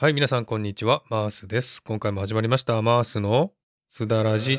はい、皆さんこんにちは。マースです。今回も始まりました。マースのすだらじ。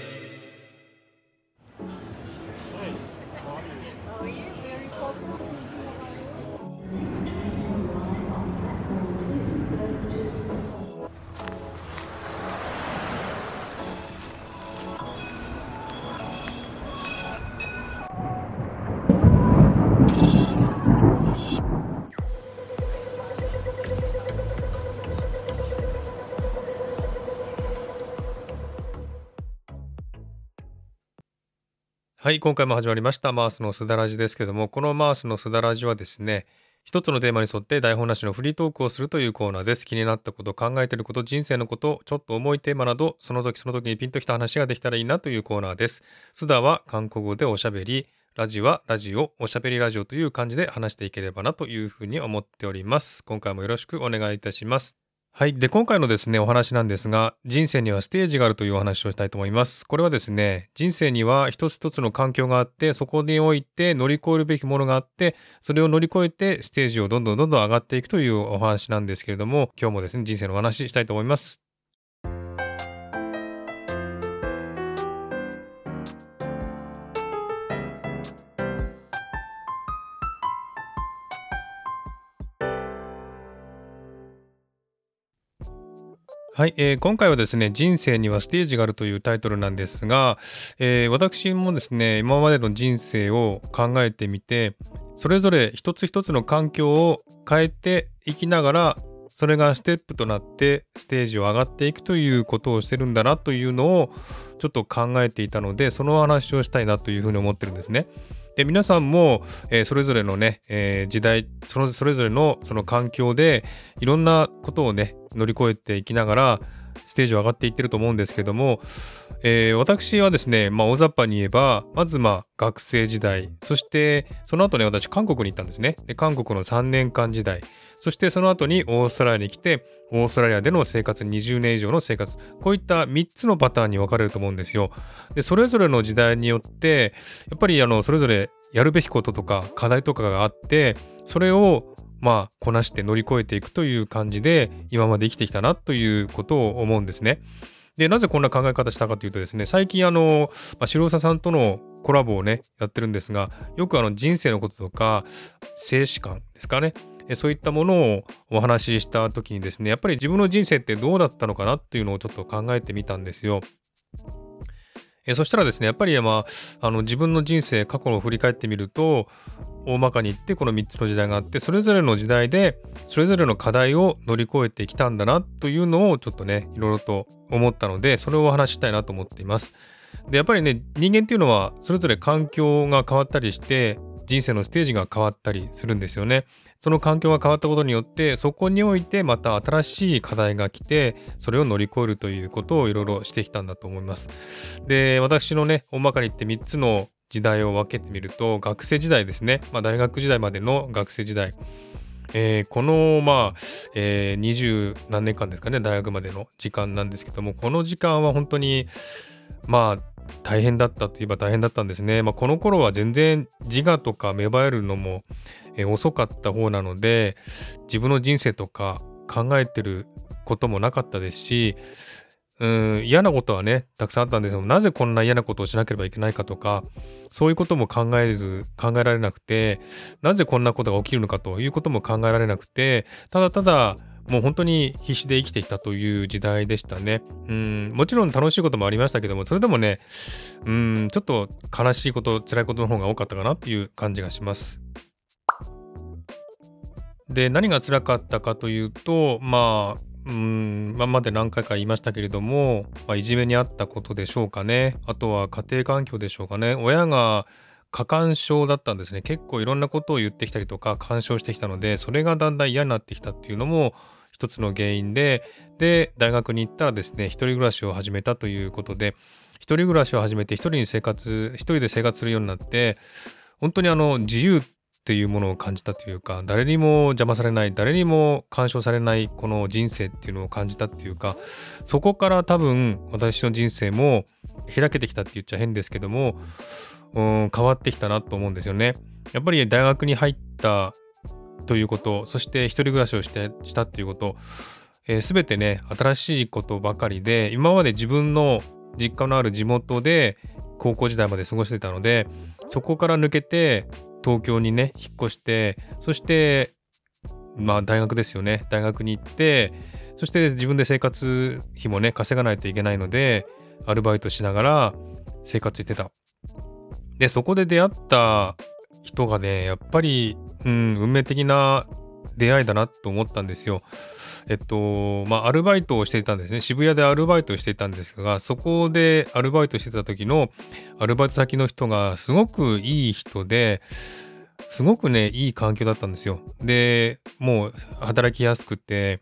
はい、今回も始まりました。マースのすだらじですけども、このマースのすだらじはですね、一つのテーマに沿って台本なしのフリートークをするというコーナーです。気になったこと、考えてること、人生のこと、ちょっと重いテーマなど、その時その時にピンときた話ができたらいいなというコーナーです。すだは韓国語でおしゃべり、ラジはラジオ、おしゃべりラジオという感じで話していければなというふうに思っております。今回もよろしくお願いいたします。はい。で、今回のですね、お話なんですが、人生にはステージがあるというお話をしたいと思います。これはですね、人生には一つ一つの環境があって、そこにおいて乗り越えるべきものがあって、それを乗り越えてステージをどんどんどんどん上がっていくというお話なんですけれども、今日もですね、人生のお話したいと思います。はい、えー今回はですね、人生にはステージがあるというタイトルなんですが、えー私もですね、今までの人生を考えてみて、それぞれ一つ一つの環境を変えていきながら、それがステップとなってステージを上がっていくということをしてるんだなというのをちょっと考えていたので、その話をしたいなというふうに思ってるんですね。で皆さんも、えーそれぞれのね、えー時代そのそれぞれのその環境でいろんなことをね乗り越えていきながらステージを上がっていってると思うんですけども、えー私はですね、まあ、大雑把に言えばまずまあ学生時代そしてその後ね私韓国に行ったんですね。で韓国の3年間時代そしてその後にオーストラリアに来てオーストラリアでの生活20年以上の生活。こういった3つのパターンに分かれると思うんですよ。でそれぞれの時代によってやっぱりあのそれぞれやるべきこととか課題とかがあってそれをまあこなして乗り越えていくという感じで今まで生きてきたなということを思うんですね。でなぜこんな考え方したかというとですね最近あの、まあ、白長さんとのコラボをねやってるんですがよくあの人生のこととか静止観ですかね。そういったものをお話しした時にですねやっぱり自分の人生ってどうだったのかなっていうのをちょっと考えてみたんですよ。えそしたらですねやっぱりまああの自分の人生過去を振り返ってみると大まかに言ってこの3つの時代があってそれぞれの時代でそれぞれの課題を乗り越えてきたんだなというのをちょっとねいろいろと思ったのでそれをお話ししたいなと思っています。でやっぱりね人間っていうのはそれぞれ環境が変わったりして人生のステージが変わったりするんですよね。その環境が変わったことによってそこにおいてまた新しい課題が来てそれを乗り越えるということをいろいろしてきたんだと思います。で私のね大まかに言って3つの時代を分けてみると学生時代ですね、まあ、大学時代までの学生時代えーこのまあ、えー、何年間ですかね大学までの時間なんですけどもこの時間は本当にまあ大変だったといえば大変だったんですね。まあ、この頃は全然自我とか芽生えるのも、え遅かった方なので自分の人生とか考えてることもなかったですしうん嫌なことはねたくさんあったんですけどなぜこんな嫌なことをしなければいけないかとかそういうことも考えず考えられなくてなぜこんなことが起きるのかということも考えられなくてただただもう本当に必死で生きてきたという時代でしたね。うんもちろん楽しいこともありましたけどもそれでもねうんちょっと悲しいこと辛いことの方が多かったかなっていう感じがします。で何が辛かったかというとまあうん今まで何回か言いましたけれども、まあ、いじめにあったことでしょうかね。あとは家庭環境でしょうかね。親が過干渉だったんですね。結構いろんなことを言ってきたりとか干渉してきたのでそれがだんだん嫌になってきたっていうのも一つの原因でで大学に行ったらですね一人暮らしを始めたということで一人暮らしを始めて一人に生活一人で生活するようになって本当にあの自由っていうものを感じたというか誰にも邪魔されない誰にも干渉されないこの人生っていうのを感じたっていうかそこから多分私の人生も開けてきたって言っちゃ変ですけどもうん変わってきたなと思うんですよね。やっぱり大学に入ったということそして一人暮らしをしてしたっていうことえー、全てね新しいことばかりで今まで自分の実家のある地元で高校時代まで過ごしてたのでそこから抜けて東京にね引っ越してそしてまあ大学ですよね大学に行ってそして自分で生活費もね稼がないといけないのでアルバイトしながら生活してたでそこで出会った人がねやっぱり、うん、運命的な出会いだなと思ったんですよ。えっと、まあ、アルバイトをしていたんですね。渋谷でアルバイトをしていたんですが、そこでアルバイトしてた時のアルバイト先の人がすごくいい人で、すごくね、いい環境だったんですよ。で、もう働きやすくて、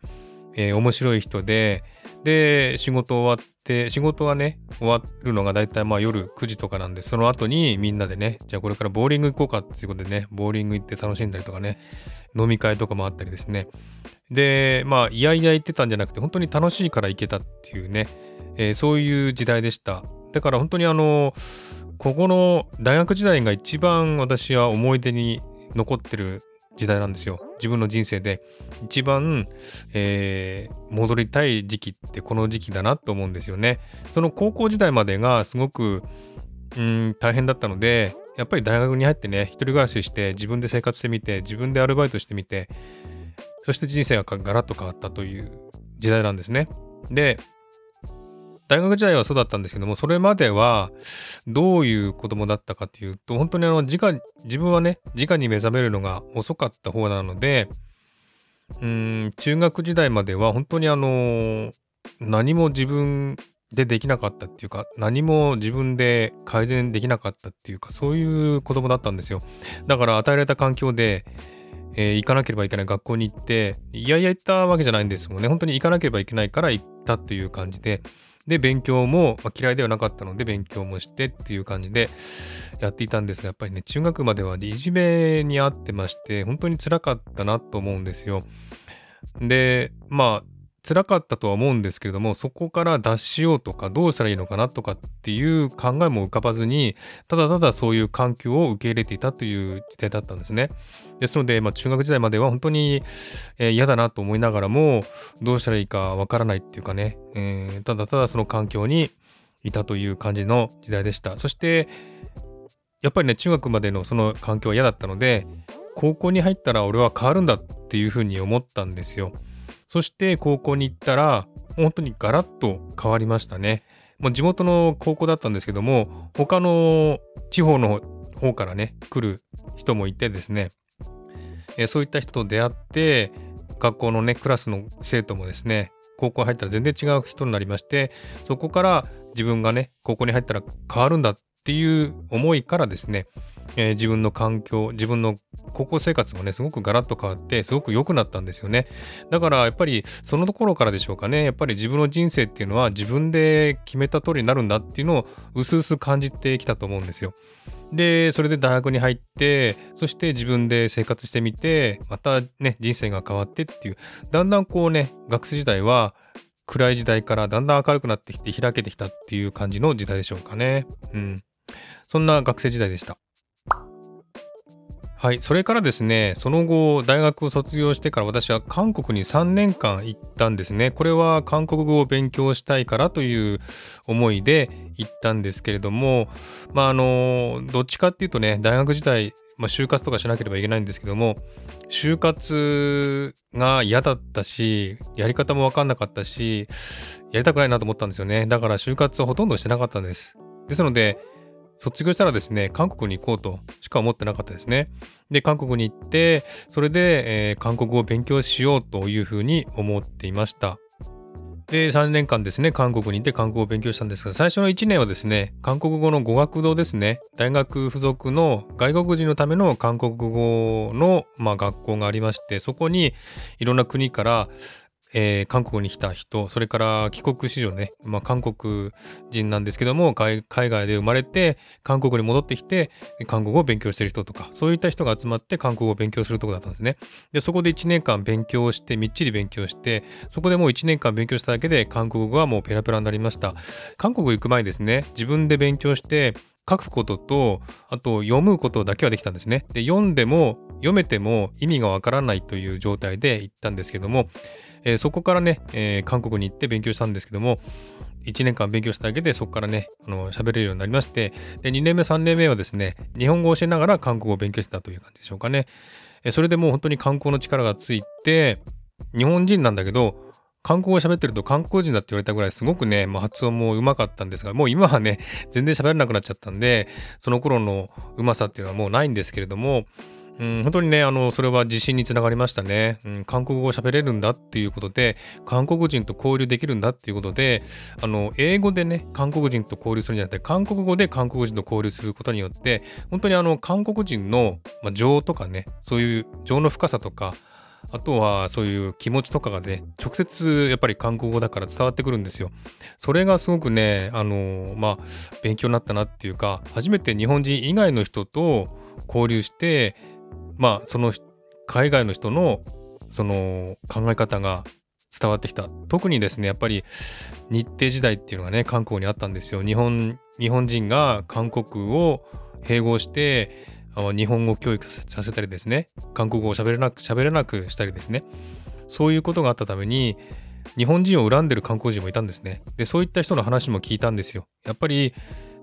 えー、面白い人で、で、仕事終わって、仕事はね、終わるのがだいたいまあ夜9時とかなんで、その後にみんなでね、じゃあこれからボーリング行こうかっていうことでね、ボーリング行って楽しんだりとかね、飲み会とかもあったりですね。で、まあ、いやいや言ってたんじゃなくて、本当に楽しいから行けたっていうね、えー、そういう時代でした。だから本当にあの、ここの大学時代が一番私は思い出に残ってる時代なんですよ。自分の人生で一番、えー、戻りたい時期ってこの時期だなと思うんですよね。その高校時代までがすごくうん大変だったのでやっぱり大学に入ってね一人暮らしして自分で生活してみて自分でアルバイトしてみてそして人生がガラッと変わったという時代なんですね。で大学時代はそうだったんですけども、それまではどういう子供だったかっていうと、本当にあの、自家、自分はね、自我に目覚めるのが遅かった方なので、うん、中学時代までは本当にあの、何も自分でできなかったっていうか、何も自分で改善できなかったっていうか、そういう子供だったんですよ。だから与えられた環境で、えー、行かなければいけない学校に行って、いやいや行ったわけじゃないんですもんね。本当に行かなければいけないから行ったっていう感じで、で、勉強も、まあ、嫌いではなかったので、勉強もしてっていう感じでやっていたんですが、やっぱりね、中学まではいじめにあってまして、本当につらかったなと思うんですよ。で、まあ、辛かったとは思うんですけれども、そこから脱しようとか、どうしたらいいのかなとかっていう考えも浮かばずに、ただただそういう環境を受け入れていたという時代だったんですね。ですので、まあ、中学時代までは本当に、えー、嫌だなと思いながらも、どうしたらいいかわからないっていうかね、えー、ただただその環境にいたという感じの時代でした。そして、やっぱりね、中学までのその環境は嫌だったので、高校に入ったら俺は変わるんだっていうふうに思ったんですよ。そして高校に行ったら、本当にガラッと変わりましたね。もう地元の高校だったんですけども、他の地方の方からね、来る人もいてですね、えそういった人と出会って、学校のね、クラスの生徒もですね、高校入ったら全然違う人になりまして、そこから自分がね、高校に入ったら変わるんだっっていう思いからですね、えー、自分の環境、自分の高校生活もね、すごくガラッと変わって、すごく良くなったんですよね。だからやっぱりそのところからでしょうかね、やっぱり自分の人生っていうのは自分で決めた通りになるんだっていうのを薄々感じてきたと思うんですよ。で、それで大学に入って、そして自分で生活してみて、またね、人生が変わってっていう、だんだんこうね、学生時代は暗い時代からだんだん明るくなってきて開けてきたっていう感じの時代でしょうかね。うん。そんな学生時代でした。はい、それからですね、その後、大学を卒業してから私は韓国に3年間行ったんですね。これは韓国語を勉強したいからという思いで行ったんですけれども、まあ、あの、どっちかっていうとね、大学時代、まあ、就活とかしなければいけないんですけども、就活が嫌だったし、やり方もわかんなかったし、やりたくないなと思ったんですよね。だから就活はほとんどしてなかったんです。ですので、卒業したらですね、韓国に行こうとしか思ってなかったですね。で、韓国に行って、それで、えー、韓国語を勉強しようというふうに思っていました。で、3年間ですね、韓国に行って韓国語を勉強したんですが、最初の1年はですね、韓国語の語学堂ですね、大学付属の外国人のための韓国語の、まあ、学校がありまして、そこにいろんな国からえー、韓国に来た人、それから帰国子女ね、まあ、韓国人なんですけども、海外で生まれて、韓国に戻ってきて、韓国語を勉強してる人とか、そういった人が集まって韓国語を勉強するとこだったんですね。で、そこで1年間勉強して、みっちり勉強して、そこでもう1年間勉強しただけで、韓国語はもうペラペラになりました。韓国行く前ですね、自分で勉強して、書くことと、あと読むことだけはできたんですね。で、読んでも読めても意味がわからないという状態で行ったんですけども、えー、そこからね、えー、韓国に行って勉強したんですけども、1年間勉強しただけでそこからね、あの喋れるようになりまして、で2年目、3年目はですね、日本語を教えながら韓国語を勉強してたという感じでしょうかね。えそれでもう本当に韓国の力がついて、日本人なんだけど、韓国語喋ってると韓国人だって言われたぐらいすごくね、まあ、発音もうまかったんですが、もう今はね、全然喋れなくなっちゃったんで、その頃のうまさっていうのはもうないんですけれども、うん、本当にね、あの、それは自信につながりましたね。うん、韓国語を喋れるんだっていうことで、韓国人と交流できるんだっていうことで、あの、英語でね、韓国人と交流するんじゃなくて、韓国語で韓国人と交流することによって、本当にあの、韓国人の、まあ、情とかね、そういう情の深さとか、あとはそういう気持ちとかがね、直接やっぱり韓国語だから伝わってくるんですよ。それがすごくね、あの、まあ、勉強になったなっていうか、初めて日本人以外の人と交流して、まあその海外の人のその考え方が伝わってきた。特にですねやっぱり日程時代っていうのがね韓国にあったんですよ。日本日本人が韓国を併合して日本語教育させたりですね。韓国語を喋れなく喋れなくしたりですね。そういうことがあったために日本人を恨んでる韓国人もいたんですね。でそういった人の話も聞いたんですよ。やっぱり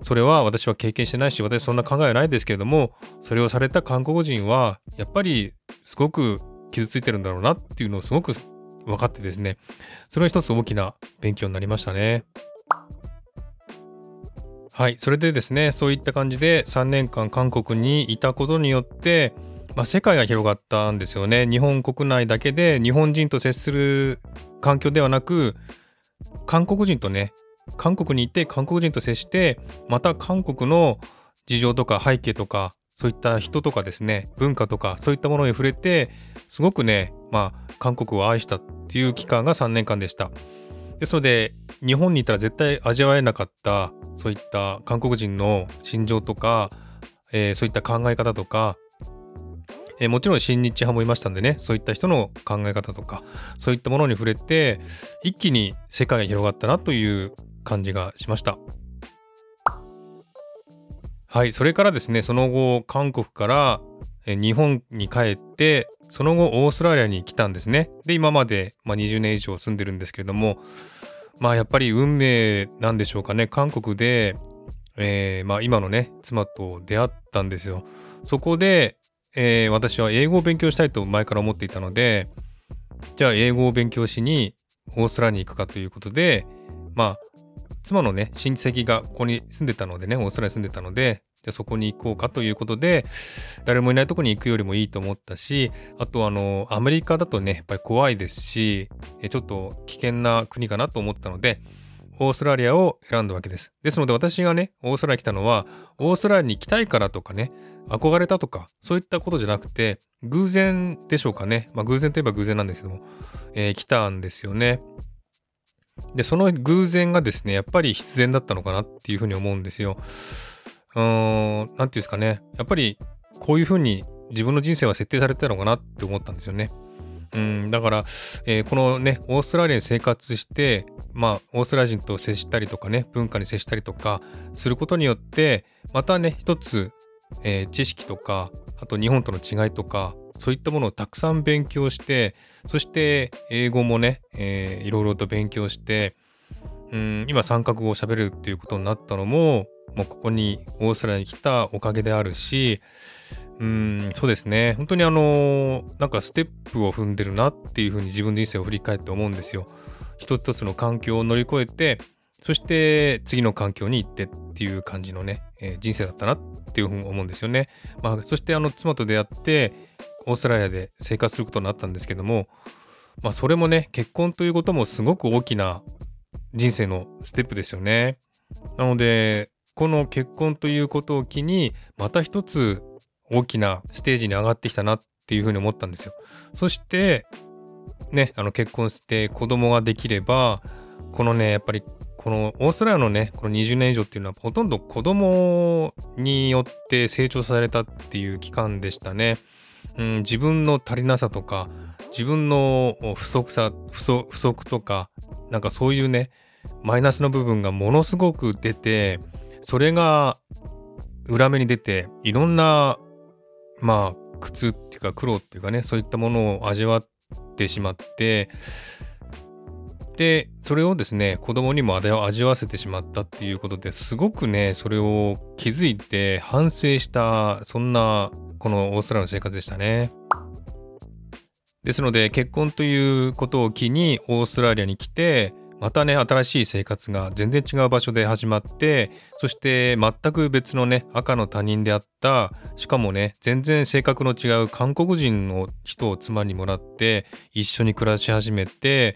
それは私は経験してないし、私そんな考えはないですけれども、それをされた韓国人は、やっぱりすごく傷ついてるんだろうなっていうのをすごく分かってですね、それは一つ大きな勉強になりましたね。はい、それでですね、そういった感じで3年間韓国にいたことによって、まあ、世界が広がったんですよね。日本国内だけで日本人と接する環境ではなく、韓国人とね、韓国に行って韓国人と接してまた韓国の事情とか背景とかそういった人とかですね文化とかそういったものに触れてすごくねまあ韓国を愛したっていう期間が3年間でした。ですので日本にいたら絶対味わえなかったそういった韓国人の心情とか、えー、そういった考え方とかえ、もちろん親日派もいましたんでねそういった人の考え方とかそういったものに触れて一気に世界が広がったなという感じがしました。はい、それからですね、その後、韓国から日本に帰って、その後、オーストラリアに来たんですね。で、今まで、まあ、20年以上住んでるんですけれども、まあ、やっぱり運命なんでしょうかね、韓国で、えー、まあ、今のね、妻と出会ったんですよ。そこで、えー、私は英語を勉強したいと前から思っていたので、じゃあ、英語を勉強しに、オーストラリアに行くかということで、まあ、妻のね、親戚がここに住んでたのでね、オーストラリアに住んでたので、じゃあそこに行こうかということで、誰もいないとこに行くよりもいいと思ったし、あとあの、アメリカだとね、やっぱり怖いですし、ちょっと危険な国かなと思ったので、オーストラリアを選んだわけです。ですので私がね、オーストラリアに来たのは、オーストラリアに来たいからとかね、憧れたとか、そういったことじゃなくて、偶然でしょうかね。まあ偶然といえば偶然なんですけども、えー、来たんですよね。で、その偶然がですね、やっぱり必然だったのかなっていうふうに思うんですよ。うーん、なんていうんですかね。やっぱりこういうふうに自分の人生は設定されてたのかなって思ったんですよね。うん、だから、えー、このね、オーストラリアに生活して、まあ、オーストラリア人と接したりとかね、文化に接したりとかすることによって、またね、一つ、えー、知識とか、あと日本との違いとか、そういったものをたくさん勉強して、そして英語もね、いろいろと勉強して、うん、今三角語を喋るっていうことになったのも、もうここにオーストラリアに来たおかげであるし、うん、そうですね。本当にあの、なんかステップを踏んでるなっていうふうに自分の人生を振り返って思うんですよ。一つ一つの環境を乗り越えて、そして次の環境に行ってっていう感じのね、えー、人生だったなっていうふうに思うんですよね。まあ、そしてあの妻と出会って、オーストラリアで生活することになったんですけども、まあそれもね、結婚ということもすごく大きな人生のステップですよね。なので、この結婚ということを機に、また一つ大きなステージに上がってきたなっていうふうに思ったんですよ。そして、ね、あの結婚して子供ができれば、このね、やっぱりこのオーストラリアのね、この20年以上っていうのはほとんど子供によって成長されたっていう期間でしたね。うん、自分の足りなさとか、自分の不足さ、不足不足とか、なんかそういうね、マイナスの部分がものすごく出て、それが裏目に出て、いろんな、まあ、苦痛っていうか苦労っていうかね、そういったものを味わってしまって、で、それをですね、子供にも味わわせてしまったっていうことですごくね、それを気づいて反省した、そんなこのオーストラリアの生活でしたね。ですので、結婚ということを機にオーストラリアに来て、またね、新しい生活が全然違う場所で始まって、そして全く別のね、赤の他人であった、しかもね、全然性格の違う韓国人の人を妻にもらって、一緒に暮らし始めて、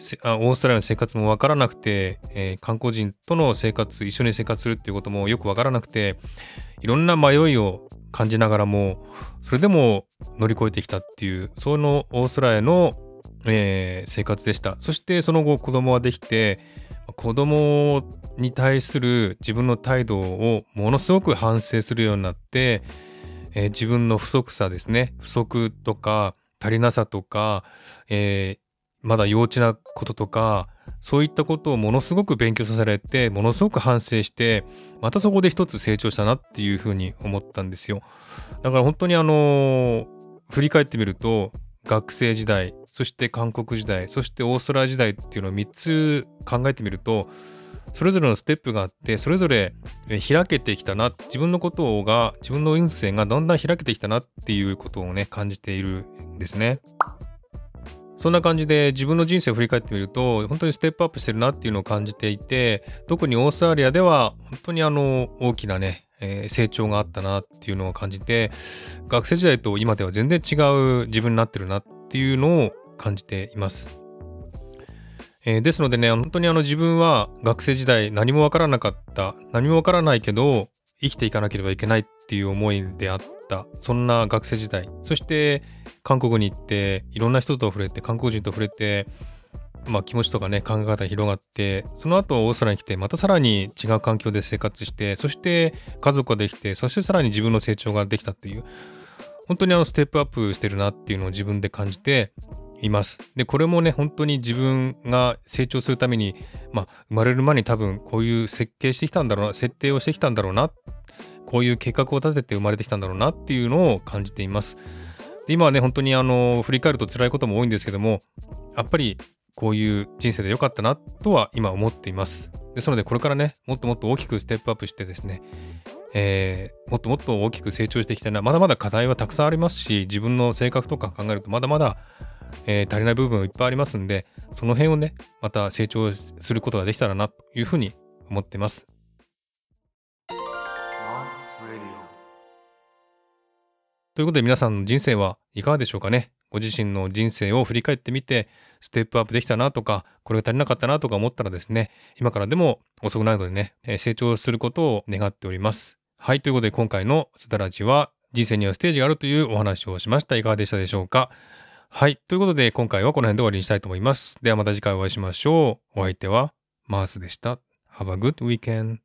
オーストラリアの生活も分からなくて、えー、観光人との生活一緒に生活するっていうこともよく分からなくていろんな迷いを感じながらもそれでも乗り越えてきたっていうそのオーストラリアの、えー、生活でした。そしてその後子供はできて子供に対する自分の態度をものすごく反省するようになって、えー、自分の不足さですね。不足とか足りなさとか、え、まだ幼稚なこととか、そういったことをものすごく勉強させられて、ものすごく反省して、またそこで一つ成長したなっていうふうに思ったんですよ。だから本当にあの、振り返ってみると、学生時代、そして韓国時代、そしてオーストラリア時代っていうのを3つ考えてみると、それぞれのステップがあって、それぞれ開けてきたな、自分のことが、自分の運勢がだんだん開けてきたなっていうことをね、感じているんですね。そんな感じで自分の人生を振り返ってみると本当にステップアップしてるなっていうのを感じていて特にオーストラリアでは本当にあの大きなね、えー、成長があったなっていうのを感じて学生時代と今では全然違う自分になってるなっていうのを感じています。えー、ですのでね本当にあの自分は学生時代何もわからなかった。何もわからないけど生きていかなければいけないっていう思いであった。そんな学生時代。そして韓国に行っていろんな人と触れて韓国人と触れてまあ気持ちとかね考え方が広がってその後オーストラリアに来てまたさらに違う環境で生活してそして家族ができてそしてさらに自分の成長ができたっていう本当にあのステップアップしてるなっていうのを自分で感じています。で、これもね、本当に自分が成長するために、まあ、生まれる前に多分こういう設計してきたんだろうな、設定をしてきたんだろうな、こういう計画を立てて生まれてきたんだろうなっていうのを感じています。で今はね、本当にあの、振り返ると辛いことも多いんですけども、やっぱりこういう人生で良かったなとは今思っています。ですので、これからね、もっともっと大きくステップアップしてですね、えー、もっともっと大きく成長していきたいな。まだまだ課題はたくさんありますし、自分の性格とか考えるとまだまだ、えー、足りない部分いっぱいありますんで、その辺をね、また成長することができたらなというふうに思っています。ということで皆さんの人生はいかがでしょうかね？ご自身の人生を振り返ってみて、ステップアップできたなとか、これが足りなかったなとか思ったらですね、今からでも遅くないのでね、成長することを願っております。はい、ということで今回のスタラジは、人生にはステージがあるというお話をしました。いかがでしたでしょうか？はい、ということで今回はこの辺で終わりにしたいと思います。ではまた次回お会いしましょう。お相手はマースでした。Have a good weekend.